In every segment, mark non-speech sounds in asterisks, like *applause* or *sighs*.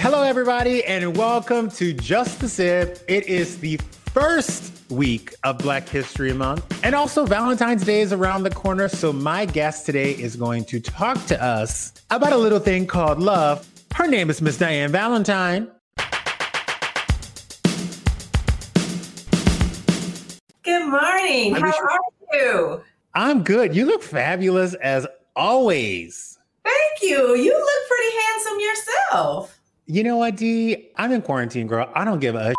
Hello, everybody, and welcome to Just the Sip. It is the first week of Black History Month, and also Valentine's Day is around the corner. So, my guest today is going to talk to us about a little thing called love. Her name is Miss Diann Valentine. Good morning. How are you? I'm good. You look fabulous as always. Thank you. You look pretty handsome yourself. You know what, D? I'm in quarantine, girl. I don't give a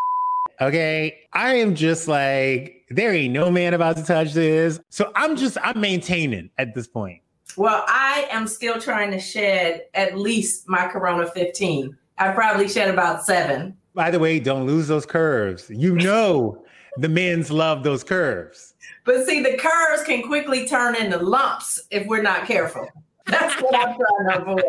okay. I am just like, there ain't no man about to touch this. So I'm just, I'm maintaining at this point. Well, I am still trying to shed at least my Corona 15. I probably shed about seven. By the way, don't lose those curves. You know the men's love those curves. But see, the curves can quickly turn into lumps if we're not careful. That's what I'm trying to avoid.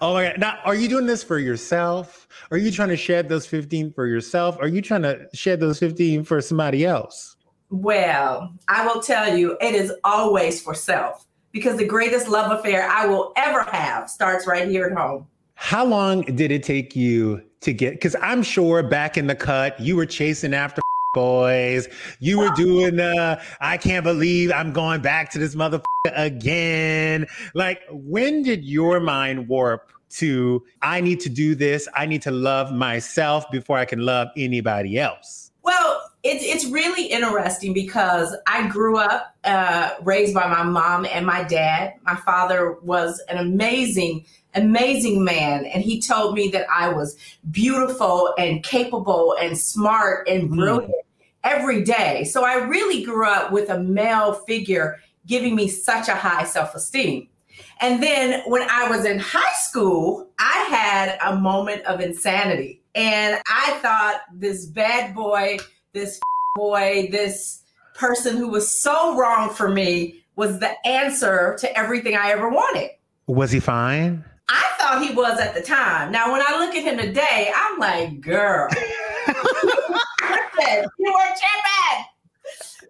Oh my god! Now, are you doing this for yourself? Are you trying to shed those fifteen for yourself? Are you trying to shed those fifteen for somebody else? Well, I will tell you, it is always for self because the greatest love affair I will ever have starts right here at home. How long did it take you to get? Because I'm sure back in the cut, you were chasing after boys. You were doing the I can't believe I'm going back to this motherfucker again. Like, when did your mind warp to I need to do this? I need to love myself before I can love anybody else? Well, it's it's really interesting because I grew up uh, raised by my mom and my dad. My father was an amazing, amazing man, and he told me that I was beautiful and capable and smart and brilliant mm. every day. So I really grew up with a male figure giving me such a high self esteem. And then when I was in high school, I had a moment of insanity. And I thought this bad boy, this boy, this person who was so wrong for me was the answer to everything I ever wanted. Was he fine? I thought he was at the time. Now, when I look at him today, I'm like, girl, *laughs* you were tripping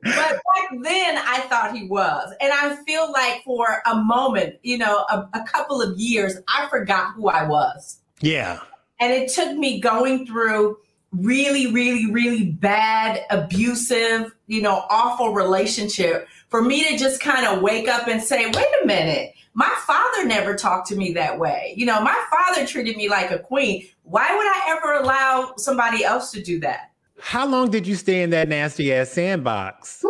but back then I thought he was. And I feel like for a moment, you know, a, a, couple of years, I forgot who I was. Yeah. And it took me going through really, really, really bad, abusive, you know, awful relationship for me to just kind of wake up and say, wait a minute. My father never talked to me that way. You know, my father treated me like a queen. Why would I ever allow somebody else to do that? How long did you stay in that nasty ass sandbox?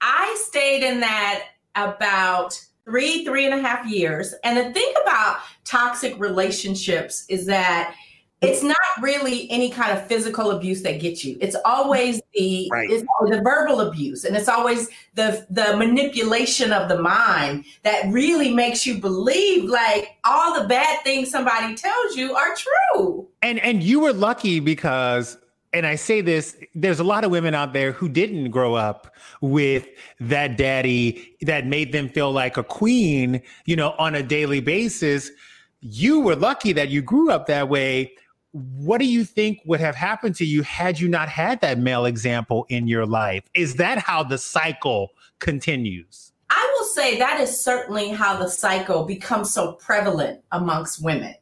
I stayed in that about three, three and a half years. And the thing about toxic relationships is that it's not really any kind of physical abuse that gets you. It's always the right. it's the verbal abuse, and it's always the the manipulation of the mind that really makes you believe like all the bad things somebody tells you are true. And and you were lucky because and I say this, there's a lot of women out there who didn't grow up with that daddy that made them feel like a queen, you know, on a daily basis. You were lucky that you grew up that way. What do you think would have happened to you had you not had that male example in your life? Is that how the cycle continues? I will say that is certainly how the cycle becomes so prevalent amongst women.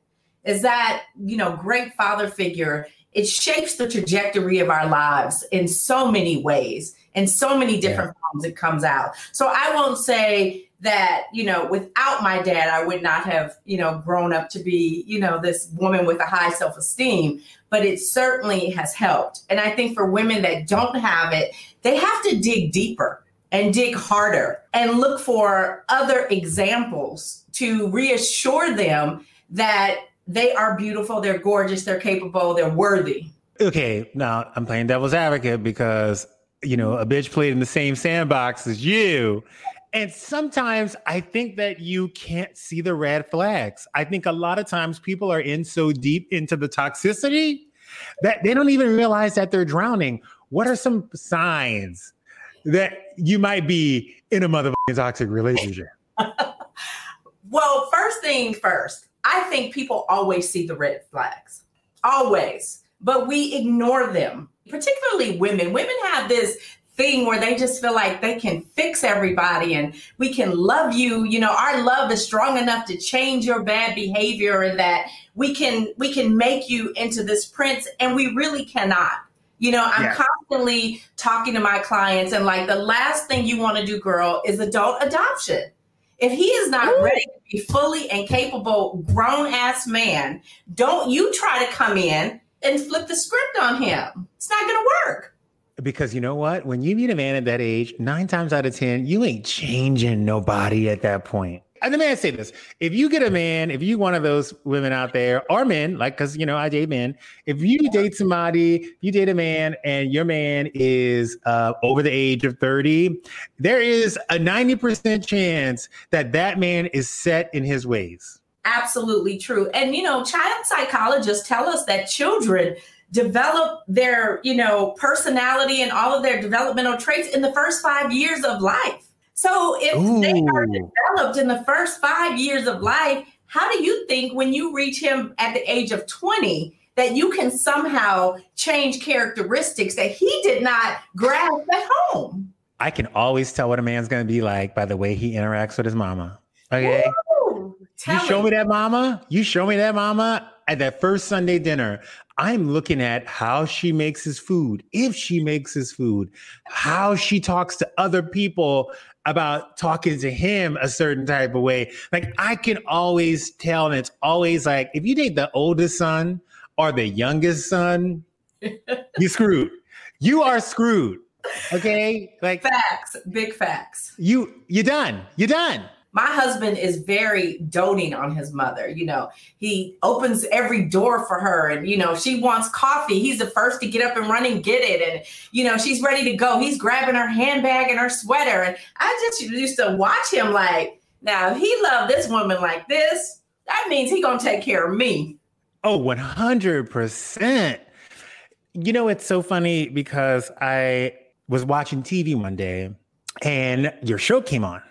Is that, you know, great father figure it shapes the trajectory of our lives in so many ways. in so many different yeah. forms it comes out. So I won't say that, you know, without my dad, I would not have, you know, grown up to be, you know, this woman with a high self esteem, but it certainly has helped. And I think for women that don't have it, they have to dig deeper and dig harder and look for other examples to reassure them that they are beautiful, they're gorgeous, they're capable, they're worthy. Okay, now I'm playing devil's advocate because, you know, a bitch played in the same sandbox as you. And sometimes I think that you can't see the red flags. I think a lot of times people are in so deep into the toxicity that they don't even realize that they're drowning. What are some signs that you might be in a motherfucking toxic relationship? *laughs* well, first thing first, I think people always see the red flags, always, but we ignore them, particularly women. Women have this thing where they just feel like they can fix everybody and we can love you you know our love is strong enough to change your bad behavior and that we can we can make you into this prince and we really cannot you know i'm yeah. constantly talking to my clients and like the last thing you want to do girl is adult adoption if he is not Ooh. ready to be fully and capable grown ass man, don't you try to come in and flip the script on him. It's not going to work. Because you know what? When you meet a man at that age, nine times out of 10, you ain't changing nobody at that point and the man say this: if you get a man, if you one of those women out there or men, like because you know I date men, if you date somebody, you date a man, and your man is uh, over the age of thirty, there is a ninety percent chance that that man is set in his ways. Absolutely true, and you know, child psychologists tell us that children develop their you know personality and all of their developmental traits in the first five years of life so if Ooh. they are developed in the first five years of life, how do you think when you reach him at the age of 20 that you can somehow change characteristics that he did not grasp at home? I can always tell what a man's going to be like by the way he interacts with his mama. Okay. you show me. me that mama. You show me that mama at that first Sunday dinner. I'm looking at how she makes his food, if she makes his food, how she talks to other people about talking to him a certain type of way. Like I can always tell, and it's always like if you date the oldest son or the youngest son, *laughs* you screwed. You are screwed. Okay, like facts, big facts. You you're done. You're done my husband is very doting on his mother. You know, he opens every door for her, and you know, she wants coffee. He's the first to get up and run and get it, and you know, she's ready to go. He's grabbing her handbag and her sweater, and I just used to watch him like, now he loved this woman like this. That means he gonna take care of me. Oh, one hundred percent. You know, it's so funny because I was watching TV one day, and your show came on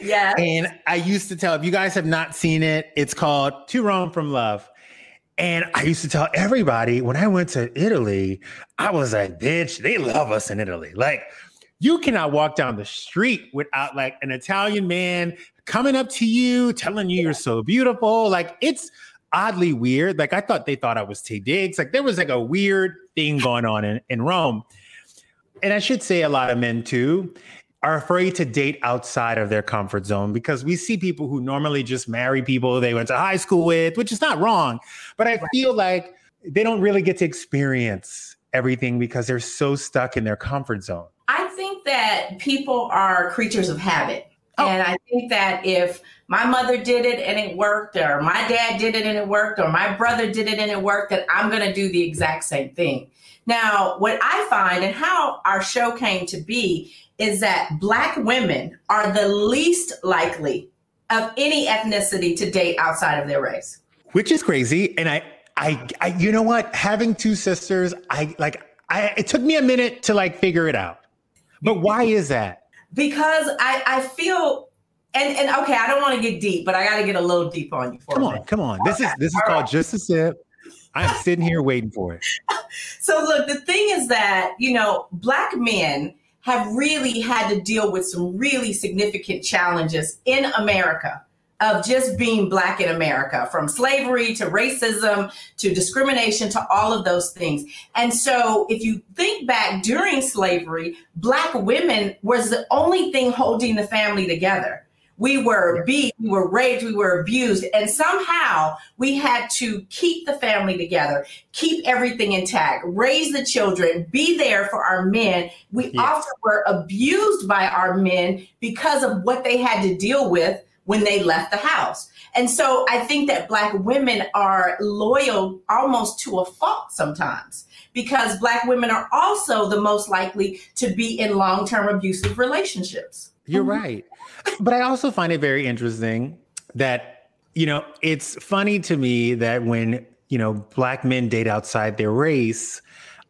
yeah. And I used to tell, if you guys have not seen it, it's called To Rome for Love. And I used to tell everybody when I went to Italy, I was like, bitch, they love us in Italy. Like, you cannot walk down the street without like an Italian man coming up to you, telling you you're so beautiful. Like, it's oddly weird. Like, I thought they thought I was Taye Diggs. Like, there was like a weird thing going on in, in Rome. And I should say a lot of men too are afraid to date outside of their comfort zone because we see people who normally just marry people they went to high school with, which is not wrong. But I feel like they don't really get to experience everything because they're so stuck in their comfort zone. I think that people are creatures of habit. Oh. And I think that if my mother did it and it worked, or my dad did it and it worked, or my brother did it and it worked, that I'm going to do the exact same thing. Now, what I find and how our show came to be is that Black women are the least likely of any ethnicity to date outside of their race. Which is crazy. And I, I, I you know what? Having two sisters, I like, I, it took me a minute to like figure it out. But why is that? Because I, I feel and and okay, I don't want to get deep, but I got to get a little deep on you. come on, come on. This is this is called just a sip. I'm sitting here waiting for it. *laughs* so look, the thing is that you know, black men have really had to deal with some really significant challenges in America of just being black in America, from slavery to racism to discrimination to all of those things. And so if you think back during slavery, black women was the only thing holding the family together. We were beat, we were raped, we were abused, and somehow we had to keep the family together, keep everything intact, raise the children, be there for our men. We yes. often were abused by our men because of what they had to deal with when they left the house. And so I think that Black women are loyal almost to a fault sometimes because Black women are also the most likely to be in long term abusive relationships. You're mm-hmm. right. But I also find it very interesting that, you know, it's funny to me that when, you know, Black men date outside their race,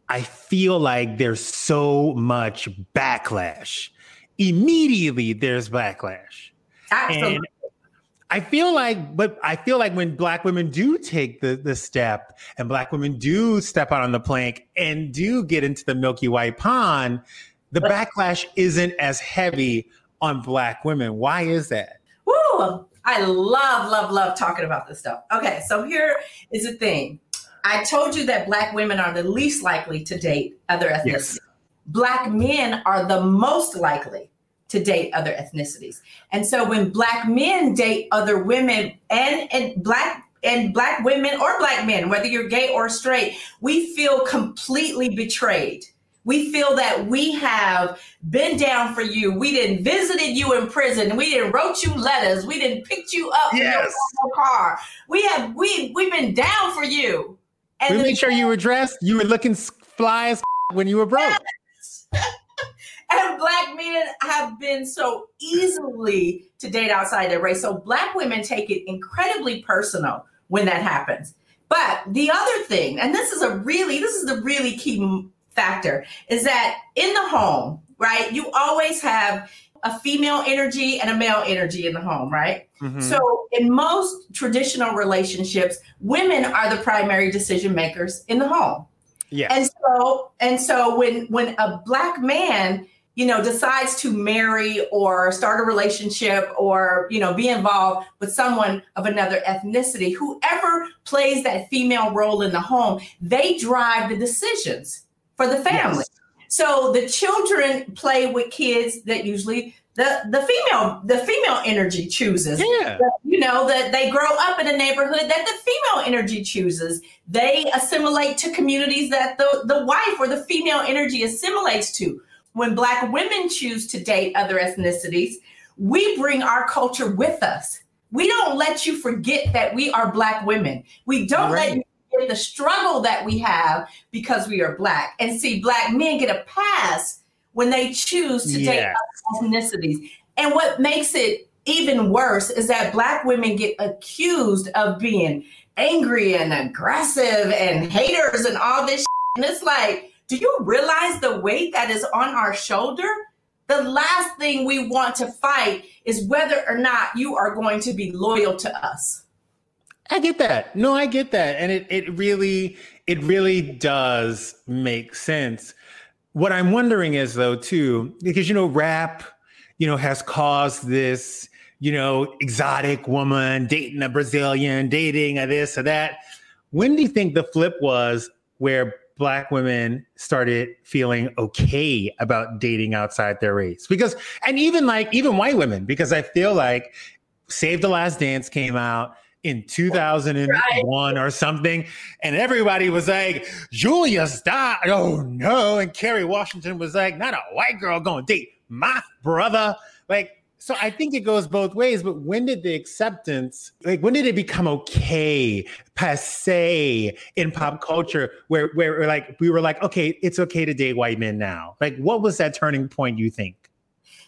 I feel like there's so much backlash. Immediately, there's backlash Absolutely. And I feel like, but I feel like when black women do take the, the step and black women do step out on the plank and do get into the milky white pond, the backlash isn't as heavy on black women. Why is that? Woo! I love, love, love talking about this stuff. Okay, so here is the thing. I told you that black women are the least likely to date other ethnicities. Yes. Black men are the most likely to date other ethnicities. And so when black men date other women and, and black and black women or black men, whether you're gay or straight, we feel completely betrayed. We feel that we have been down for you. We didn't visited you in prison. We didn't wrote you letters. We didn't picked you up yes. in your car. We have we we've been down for you. And we made sure you were dressed. You were looking fly as when you were broke. Yes. *laughs* and black men have been so easily to date outside their race. So black women take it incredibly personal when that happens. But the other thing, and this is a really, this is the really key factor, is that in the home, right, you always have a female energy and a male energy in the home, right? Mm-hmm. So in most traditional relationships, women are the primary decision makers in the home. Yeah. And so and so when when a black man you know decides to marry or start a relationship or you know be involved with someone of another ethnicity whoever plays that female role in the home they drive the decisions for the family yes. so the children play with kids that usually the the female the female energy chooses yeah. you know that they grow up in a neighborhood that the female energy chooses they assimilate to communities that the the wife or the female energy assimilates to when Black women choose to date other ethnicities, we bring our culture with us. We don't let you forget that we are Black women. We don't right. let you forget the struggle that we have because we are Black. And see, Black men get a pass when they choose to yes. date other ethnicities. And what makes it even worse is that Black women get accused of being angry and aggressive and haters and all this. Shit. And it's like, do you realize the weight that is on our shoulder? The last thing we want to fight is whether or not you are going to be loyal to us. I get that. No, I get that. And it, it really, it really does make sense. What I'm wondering is though, too, because you know, rap, you know, has caused this, you know, exotic woman dating a Brazilian, dating a this or that. When do you think the flip was where black women started feeling okay about dating outside their race because and even like even white women because i feel like save the last dance came out in 2001 right. or something and everybody was like julia stop oh no and kerry washington was like not a white girl going to date my brother like so I think it goes both ways, but when did the acceptance, like when did it become okay, passe in pop culture where where like we were like, okay, it's okay to date white men now? Like what was that turning point you think?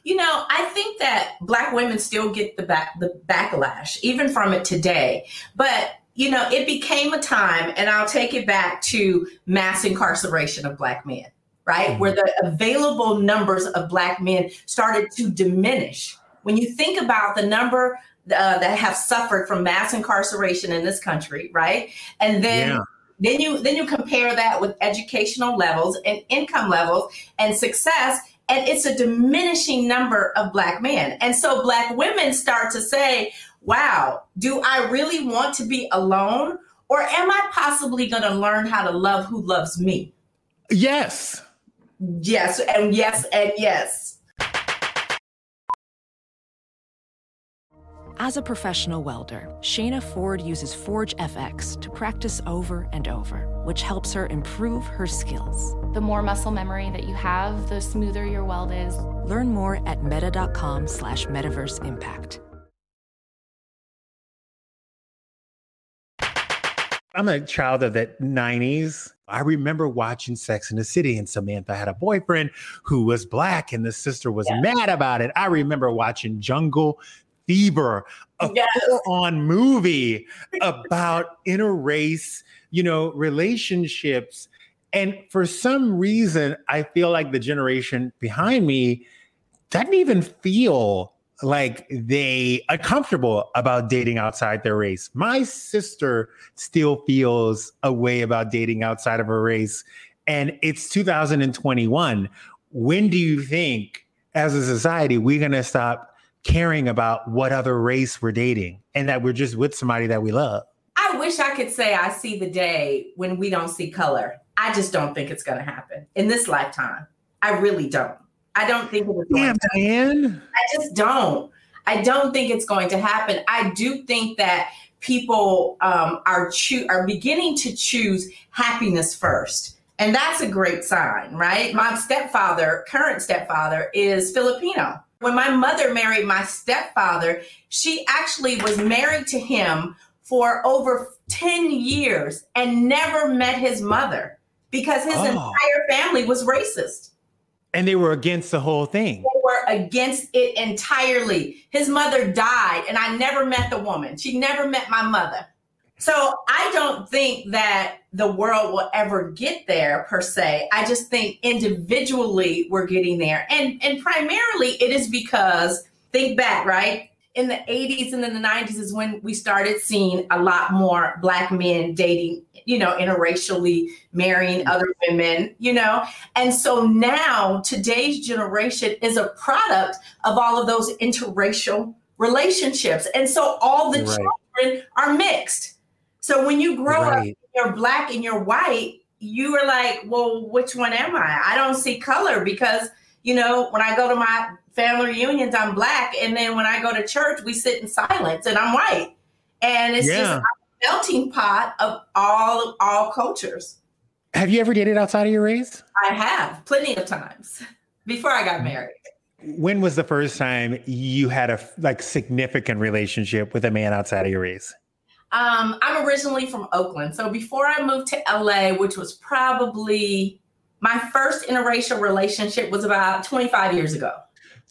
You know, I think that black women still get the back the backlash even from it today. But you know, it became a time, and I'll take it back to mass incarceration of black men, right? Mm-hmm. Where the available numbers of black men started to diminish when you think about the number uh, that have suffered from mass incarceration in this country, right? And then yeah. then you then you compare that with educational levels and income levels and success and it's a diminishing number of black men. And so black women start to say, wow, do I really want to be alone? Or am I possibly going to learn how to love who loves me? Yes. Yes, and yes, and yes. As a professional welder, Shayna Ford uses Forge FX to practice over and over, which helps her improve her skills. The more muscle memory that you have, the smoother your weld is. Learn more at meta.com slash metaverse impact. I'm a child of the 90s. I remember watching Sex in the City, and Samantha had a boyfriend who was black, and the sister was yeah. mad about it. I remember watching Jungle Fever, a yes. full-on movie *laughs* about interrace, you know, relationships. And for some reason, I feel like the generation behind me doesn't even feel like they are comfortable about dating outside their race. My sister still feels a way about dating outside of her race. And it's 2021. When do you think, as a society, we're going to stop caring about what other race we're dating and that we're just with somebody that we love. I wish I could say I see the day when we don't see color. I just don't think it's going to happen in this lifetime. I really don't. I don't think it's Damn, Diann. I just don't. I don't think it's going to happen. I do think that people um, are cho- are beginning to choose happiness first. And that's a great sign, right? My stepfather, current stepfather, is Filipino. When my mother married my stepfather, she actually was married to him for over 10 years and never met his mother because his oh. entire family was racist. And they were against the whole thing. They were against it entirely. His mother died, and I never met the woman. She never met my mother. So I don't think that the world will ever get there per se. I just think individually we're getting there. And and primarily it is because think back, right? In the 80s and in the 90s is when we started seeing a lot more black men dating, you know, interracially marrying mm-hmm. other women, you know. And so now today's generation is a product of all of those interracial relationships. And so all the right. children are mixed so when you grow right. up, you're black and you're white, you are like, well, which one am I? I don't see color because, you know, when I go to my family reunions, I'm black. And then when I go to church, we sit in silence and I'm white. And it's yeah. just a melting pot of all all cultures. Have you ever dated outside of your race? I have plenty of times before I got married. When was the first time you had a like significant relationship with a man outside of your race? Um, I'm originally from Oakland. So before I moved to LA, which was probably my first interracial relationship was about 25 years ago.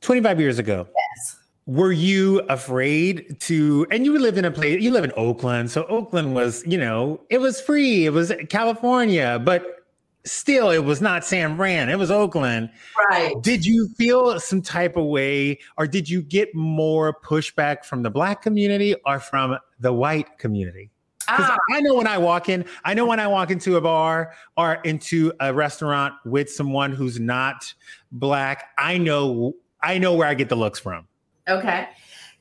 25 years ago. Yes. Were you afraid to, and you live in a place, you live in Oakland. So Oakland was, you know, it was free. It was California, but still it was not San Fran, it was Oakland. Right. Did you feel some type of way, or did you get more pushback from the black community or from the white community? Because ah. I know when I walk in, I know when I walk into a bar or into a restaurant with someone who's not black, I know I know where I get the looks from. Okay.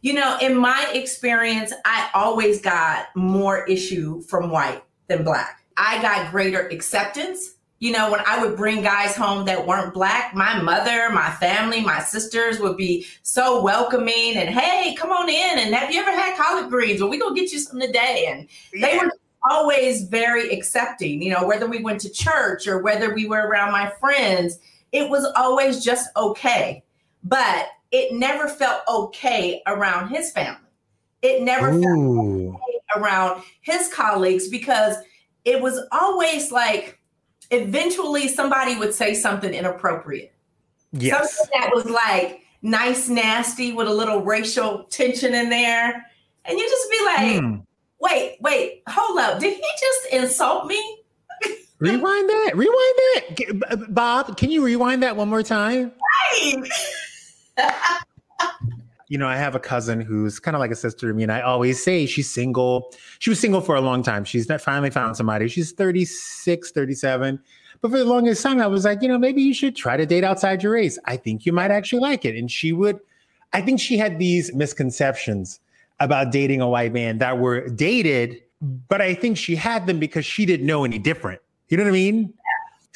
You know, in my experience, I always got more issue from white than black. I got greater acceptance you know, when I would bring guys home that weren't black, my mother, my family, my sisters would be so welcoming and hey, come on in and have you ever had collard greens? Well, we gonna get you some today. And yeah. they were always very accepting, you know, whether we went to church or whether we were around my friends, it was always just okay. But it never felt okay around his family. It never Ooh. felt okay around his colleagues because it was always like eventually somebody would say something inappropriate. Yes. Something that was like nice, nasty with a little racial tension in there. And you just be like, mm. wait, wait, hold up. Did he just insult me? *laughs* rewind that. Rewind that. Bob, can you rewind that one more time? Right. *laughs* you know, I have a cousin who's kind of like a sister to me, and I always say she's single. She was single for a long time. She's finally found somebody. She's 36, 37. But for the longest time, I was like, you know, maybe you should try to date outside your race. I think you might actually like it. And she would, I think she had these misconceptions about dating a white man that were dated, but I think she had them because she didn't know any different. You know what I mean?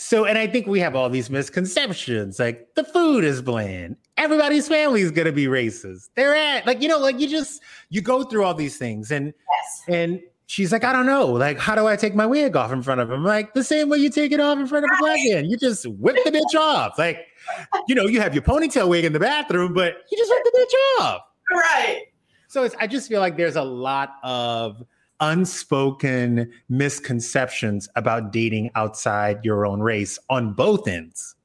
So, and I think we have all these misconceptions like the food is bland. Everybody's family is going to be racist. They're at, like, you know, like you just, you go through all these things. And, Yes. and she's like, I don't know. Like, how do I take my wig off in front of him? Like, the same way you take it off in front of a black man. You just whip the bitch off. Like, you know, you have your ponytail wig in the bathroom, but you just whip the bitch off. Right. So it's, I just feel like there's a lot of unspoken misconceptions about dating outside your own race on both ends.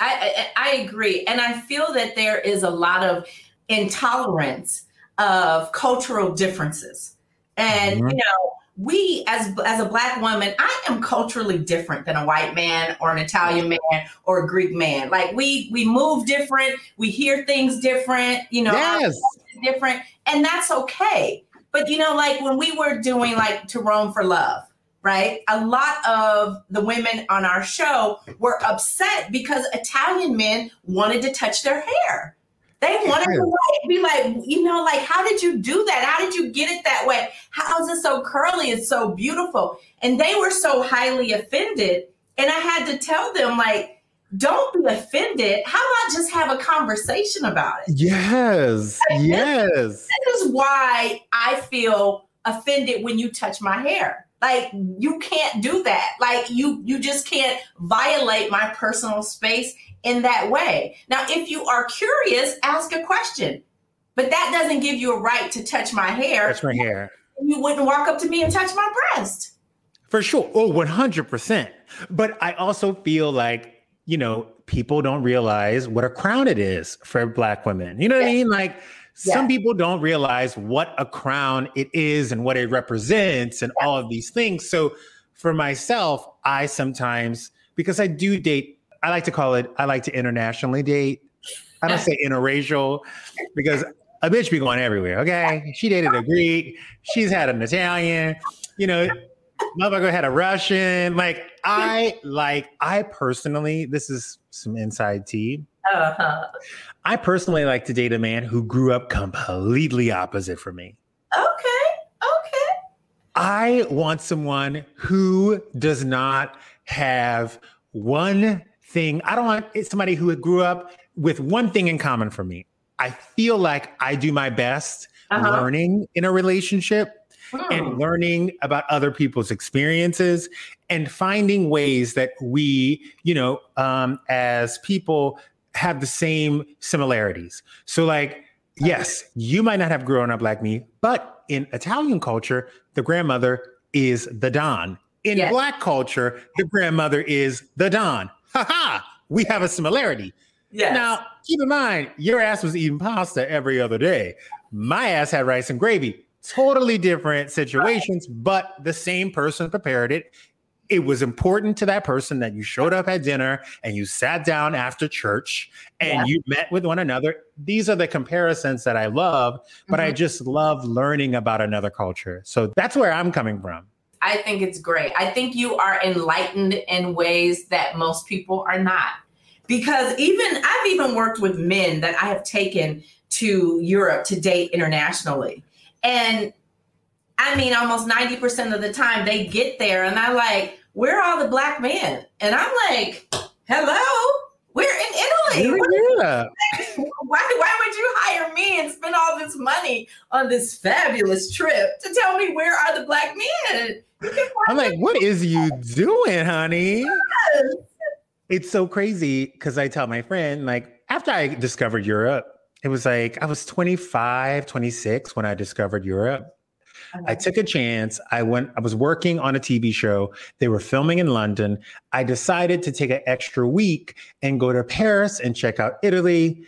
I, I, I agree. And I feel that there is a lot of intolerance of cultural differences. And, Mhm. you know, we as as a black woman, I am culturally different than a white man or an Italian man or a Greek man. Like we we move different, we hear things different, you know, yes. different, and that's okay. But you know, like when we were doing like To Rome for Love, right? A lot of the women on our show were upset because Italian men wanted to touch their hair. They wanted to like, be like, you know, like, how did you do that? How did you get it that way? How is it so curly? It's so beautiful. And they were so highly offended. And I had to tell them, like, don't be offended. How about just have a conversation about it? Yes. Yes. this is why I feel offended when you touch my hair. Like you can't do that. Like you you just can't violate my personal space in that way. Now, if you are curious, ask a question. But that doesn't give you a right to touch my hair. Touch my hair. You wouldn't walk up to me and touch my breast. For sure. Oh, 100%. But I also feel like, you know, people don't realize what a crown it is for black women. You know what I mean? Like some people don't realize what a crown it is and what it represents and all of these things. So for myself, I sometimes, because I do date, I like to call it, I like to internationally date. I don't say interracial because a bitch be going everywhere. Okay. She dated a Greek. She's had an Italian, you know, motherfucker had a Russian. Like I like, I personally, this is some inside tea. Uh-huh. I personally like to date a man who grew up completely opposite from me. Okay. Okay. I want someone who does not have one thing. I don't want somebody who grew up with one thing in common for me. I feel like I do my best Uh-huh. learning in a relationship Hmm. and learning about other people's experiences and finding ways that we, you know, um, as people have the same similarities. So, like, yes, you might not have grown up like me, but in Italian culture, the grandmother is the Don. In Yes. Black culture, the grandmother is the Don. Ha ha! We have a similarity. Yes. Now, keep in mind, your ass was eating pasta every other day. My ass had rice and gravy. Totally different situations, but the same person prepared it. It was important to that person that you showed up at dinner and you sat down after church and Yeah. you met with one another. These are the comparisons that I love, but I Mhm. just love learning about another culture. So that's where I'm coming from. I think it's great. I think you are enlightened in ways that most people are not. Because even I've even worked with men that I have taken to Europe to date internationally. And I mean, almost 90% of the time they get there and I'm like, where are all the black men? And I'm like, hello, we're in Italy. Yeah. *laughs* Why, why would you hire me and spend all this money on this fabulous trip to tell me where are the black men? I'm like, what is you doing, honey? It's so crazy because I tell my friend, like, after I discovered Europe, it was like I was 25, 26 when I discovered Europe. I took a chance. I went, I was working on a TV show. They were filming in London. I decided to take an extra week and go to Paris and check out Italy.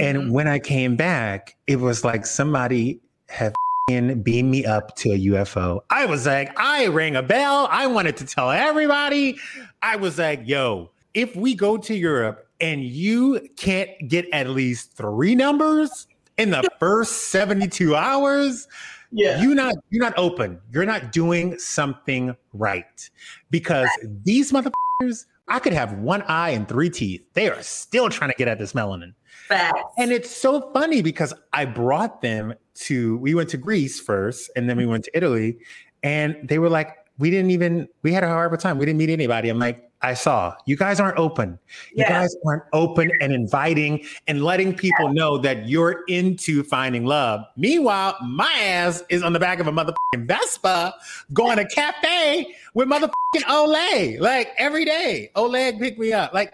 And Mhm. when I came back, it was like somebody had beamed me up to a UFO. I was like, I rang a bell. I wanted to tell everybody. I was like, yo, if we go to Europe and you can't get at least three numbers in the first 72 hours, Yeah. you're not you're not open. You're not doing something right. Because these motherfuckers, I could have one eye and three teeth. They are still trying to get at this melanin. Facts. And it's so funny because I brought them to, we went to Greece first and then we went to Italy and they were like, we didn't even, we had a horrible time. We didn't meet anybody. I'm like, I saw you guys aren't open. You guys aren't open and inviting and letting people know that you're into finding love. Meanwhile, my ass is on the back of a motherfucking Vespa going to cafe with motherfucking Olay like every day. Oleg pick me up. Like,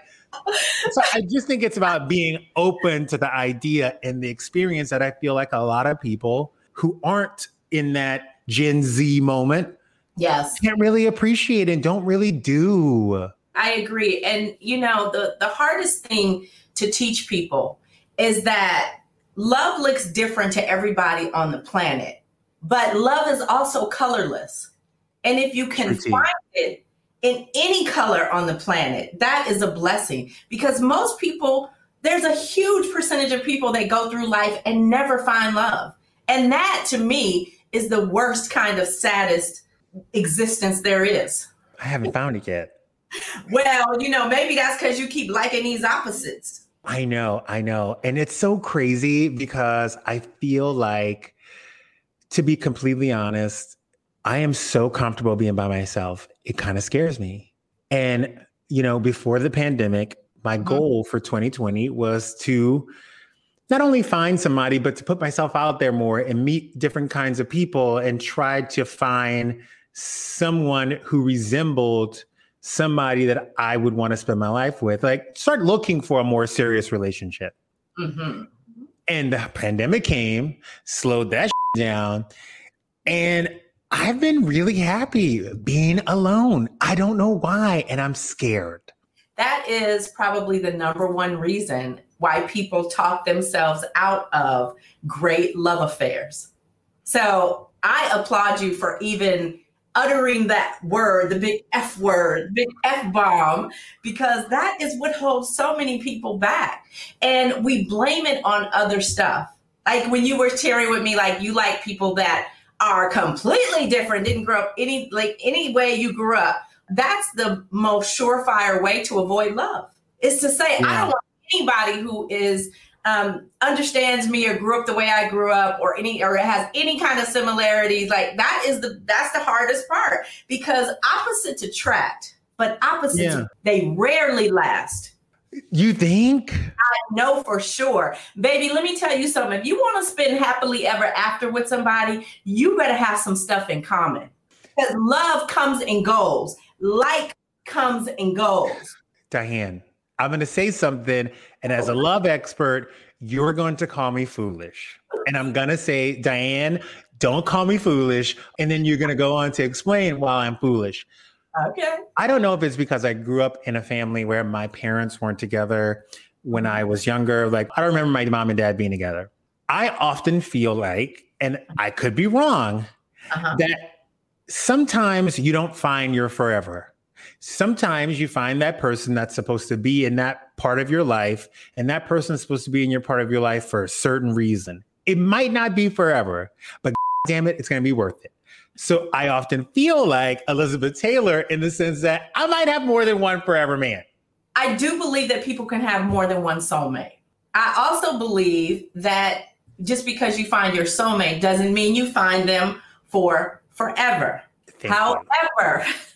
so I just think it's about being open to the idea and the experience that I feel like a lot of people who aren't in that Gen Z moment Yes. can't really appreciate and don't really do. I agree. And you know, the the hardest thing to teach people is that love looks different to everybody on the planet. But love is also colorless. And if you can find it in any color on the planet, that is a blessing because most people there's a huge percentage of people that go through life and never find love. And that to me is the worst kind of saddest existence there is. I haven't found it yet. Well, you know, maybe that's because you keep liking these opposites. I know, I know. And it's so crazy because I feel like, to be completely honest, I am so comfortable being by myself. It kind of scares me. And, you know, before the pandemic, my Mhm. goal for 2020 was to not only find somebody, but to put myself out there more and meet different kinds of people and try to find someone who resembled somebody that I would want to spend my life with. Like, start looking for a more serious relationship. hmm And the pandemic came, slowed that down. And I've been really happy being alone. I don't know why. And I'm scared. That is probably the number one reason why people talk themselves out of great love affairs. So I applaud you for even uttering that word, the big F word, big F bomb, because that is what holds so many people back. And we blame it on other stuff. Like when you were sharing with me, like you like people that are completely different, didn't grow up any like any way you grew up. That's the most surefire way to avoid love. Is to say, I don't want anybody who is um, understands me or grew up the way I grew up or any or it has any kind of similarities. Like that is the that's the hardest part because opposites attract, but opposites Yeah. they rarely last. You think? I know for sure. Baby, let me tell you something. If you want to spend happily ever after with somebody, you better have some stuff in common. Because love comes and goes, like comes and goes. Diann, I'm going to say something. And as a love expert, you're going to call me foolish. And I'm going to say, Diann, don't call me foolish. And then you're going to go on to explain why I'm foolish. Okay. I don't know if it's because I grew up in a family where my parents weren't together when I was younger. Like, I don't remember my mom and dad being together. I often feel like, and I could be wrong, Uh-huh. that sometimes you don't find your forever. Sometimes you find that person that's supposed to be in that part of your life, and that person is supposed to be in your part of your life for a certain reason. It might not be forever, but *laughs* damn it, it's going to be worth it. So I often feel like Elizabeth Taylor in the sense that I might have more than one forever man. I do believe that people can have more than one soulmate. I also believe that just because you find your soulmate doesn't mean you find them for forever. Thank. However, *laughs*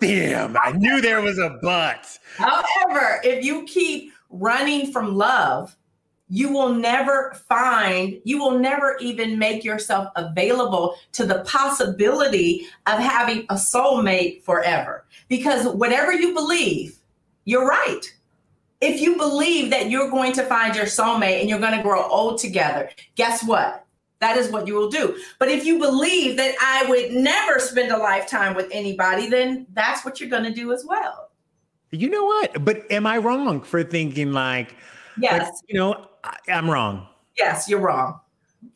Damn, I knew there was a but. However, if you keep running from love, you will never find, you will never even make yourself available to the possibility of having a soulmate forever. Because whatever you believe, you're right. If you believe that you're going to find your soulmate and you're going to grow old together, guess what? That is what you will do. But if you believe that I would never spend a lifetime with anybody, then that's what you're going to do as well. You know what? But am I wrong for thinking like, Yes. like, you know, I, I'm wrong. Yes, you're wrong.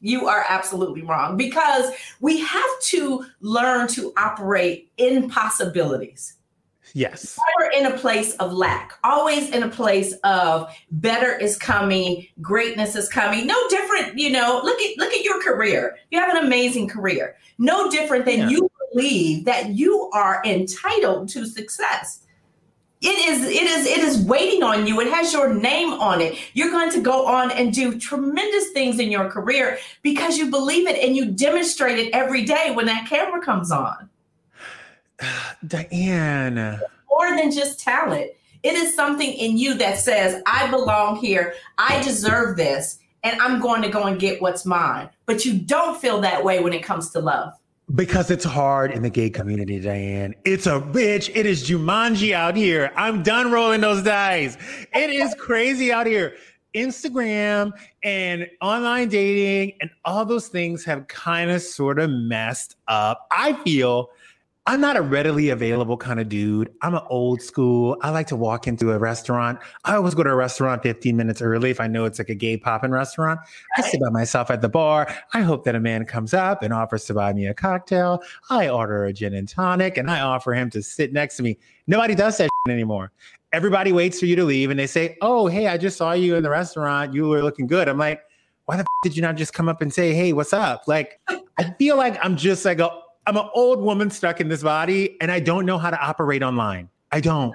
You are absolutely wrong because we have to learn to operate in possibilities. Yes. Never in a place of lack, always in a place of better is coming, greatness is coming. No different, you know. Look at look at your career. You have an amazing career. No different than Yeah. you believe that you are entitled to success. it is it is it is waiting on you it has your name on it you're going to go on and do tremendous things in your career because you believe it and you demonstrate it every day when that camera comes on *sighs* diann more than just talent it is something in you that says i belong here i deserve this and i'm going to go and get what's mine but you don't feel that way when it comes to love because it's hard in the gay community, Diann. It's a bitch. It is Jumanji out here. I'm done rolling those dice. It is crazy out here. Instagram and online dating and all those things have kind of sort of messed up. I feel I'm not a readily available kind of dude. I'm an old school. I like to walk into a restaurant. I always go to a restaurant 15 minutes early if I know it's like a gay popping restaurant. I sit by myself at the bar. I hope that a man comes up and offers to buy me a cocktail. I order a gin and tonic and I offer him to sit next to me. Nobody does that *laughs* anymore. Everybody waits for you to leave and they say, Oh, hey, I just saw you in the restaurant. You were looking good. I'm like, why the f- did you not just come up and say, Hey, what's up? Like, I feel like I'm just like a I'm an old woman stuck in this body and I don't know how to operate online. I don't.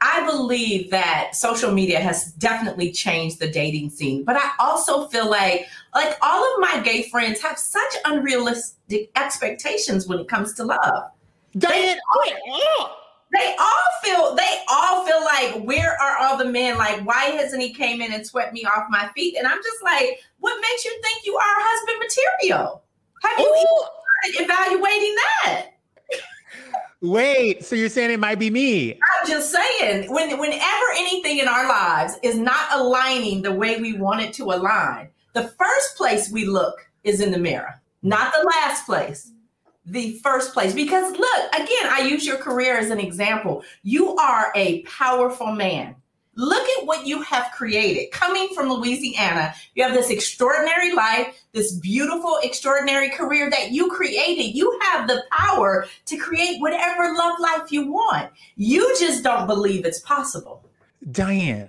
I believe that social media has definitely changed the dating scene, but I also feel like like all of my gay friends have such unrealistic expectations when it comes to love. Diann, they, they all feel they all feel like where are all the men? Like why hasn't he came in and swept me off my feet? And I'm just like, what makes you think you are husband material? Have you Ooh evaluating that. Wait, so you're saying it might be me? I'm just saying, when whenever anything in our lives is not aligning the way we want it to align, the first place we look is in the mirror, not the last place. The first place. Because look, again, I use your career as an example. You are a powerful man. Look at what you have created. Coming from Louisiana, you have this extraordinary life, this beautiful, extraordinary career that you created. You have the power to create whatever love life you want. You just don't believe it's possible. Diann,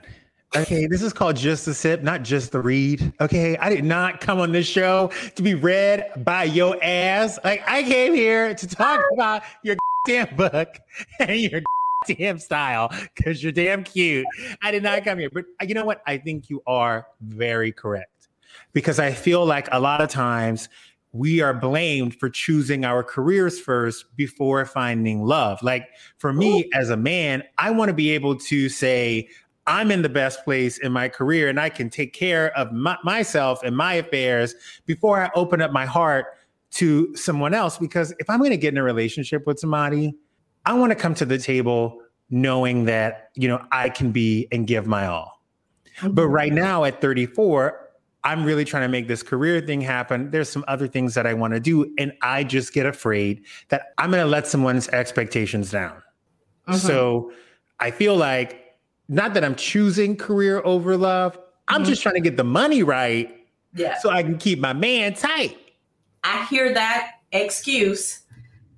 okay, this is called Just a Sip, not just the read. Okay, I did not come on this show to be read by your ass. Like, I came here to talk ah. about your *laughs* damn book and your *laughs* damn style because you're damn cute. I did not come here. But uh, you know what? I think you are very correct because I feel like a lot of times we are blamed for choosing our careers first before finding love. Like for me as a man, I want to be able to say, I'm in the best place in my career and I can take care of my, myself and my affairs before I open up my heart to someone else. Because if I'm going to get in a relationship with somebody, I want to come to the table knowing that, you know, I can be and give my all. But right now at 34, I'm really trying to make this career thing happen. There's some other things that I want to do. And I just get afraid that I'm going to let someone's expectations down. Mm-hmm. So I feel like, not that I'm choosing career over love, I'm mm-hmm. just trying to get the money right. Yeah. So I can keep my man tight. I hear that excuse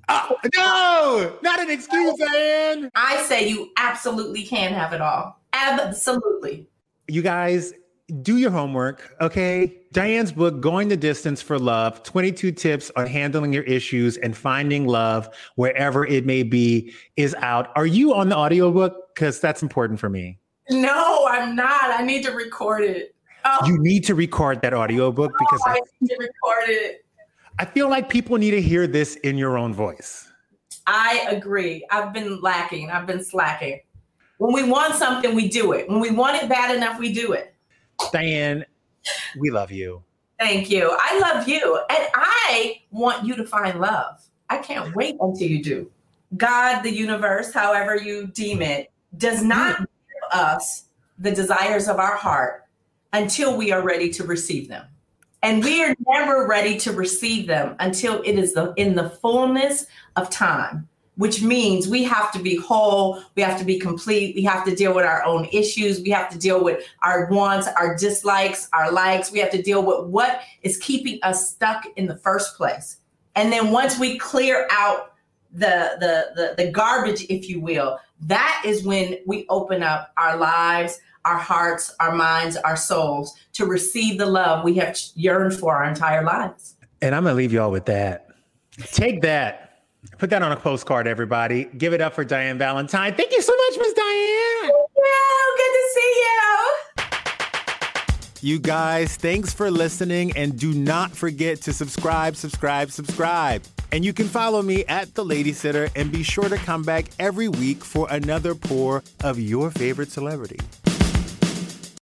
Oh, *laughs* no, not an excuse, Diann. I say you absolutely can have it all. Absolutely. You guys, do your homework, okay? Diann's book, Going the Distance for Love 22 Tips on Handling Your Issues and Finding Love Wherever It May Be, is out. Are you on the audiobook? Because that's important for me. No, I'm not. I need to record it. Oh. You need to record that audiobook no, because I need to record it. I feel like people need to hear this in your own voice. I agree. I've been lacking. I've been slacking. When we want something, we do it. When we want it bad enough, we do it. Diann, we love you. Thank you. I love you. And I want you to find love. I can't wait until you do. God, the universe, however you deem it, does not give us the desires of our heart until we are ready to receive them. And we are never ready to receive them until it is the, in the fullness of time, which means we have to be whole, we have to be complete, we have to deal with our own issues, we have to deal with our wants, our dislikes, our likes, we have to deal with what is keeping us stuck in the first place. And then once we clear out the, the the the garbage if you will that is when we open up our lives our hearts, our minds, our souls to receive the love we have yearned for our entire lives. And I'm going to leave y'all with that. Take that. Put that on a postcard, everybody. Give it up for Diann Valentine. Thank you so much, Miss Diann. Yeah, good to see you. You guys, thanks for listening and do not forget to subscribe, subscribe, subscribe. And you can follow me at The Lady Sitter and be sure to come back every week for another pour of your favorite celebrity.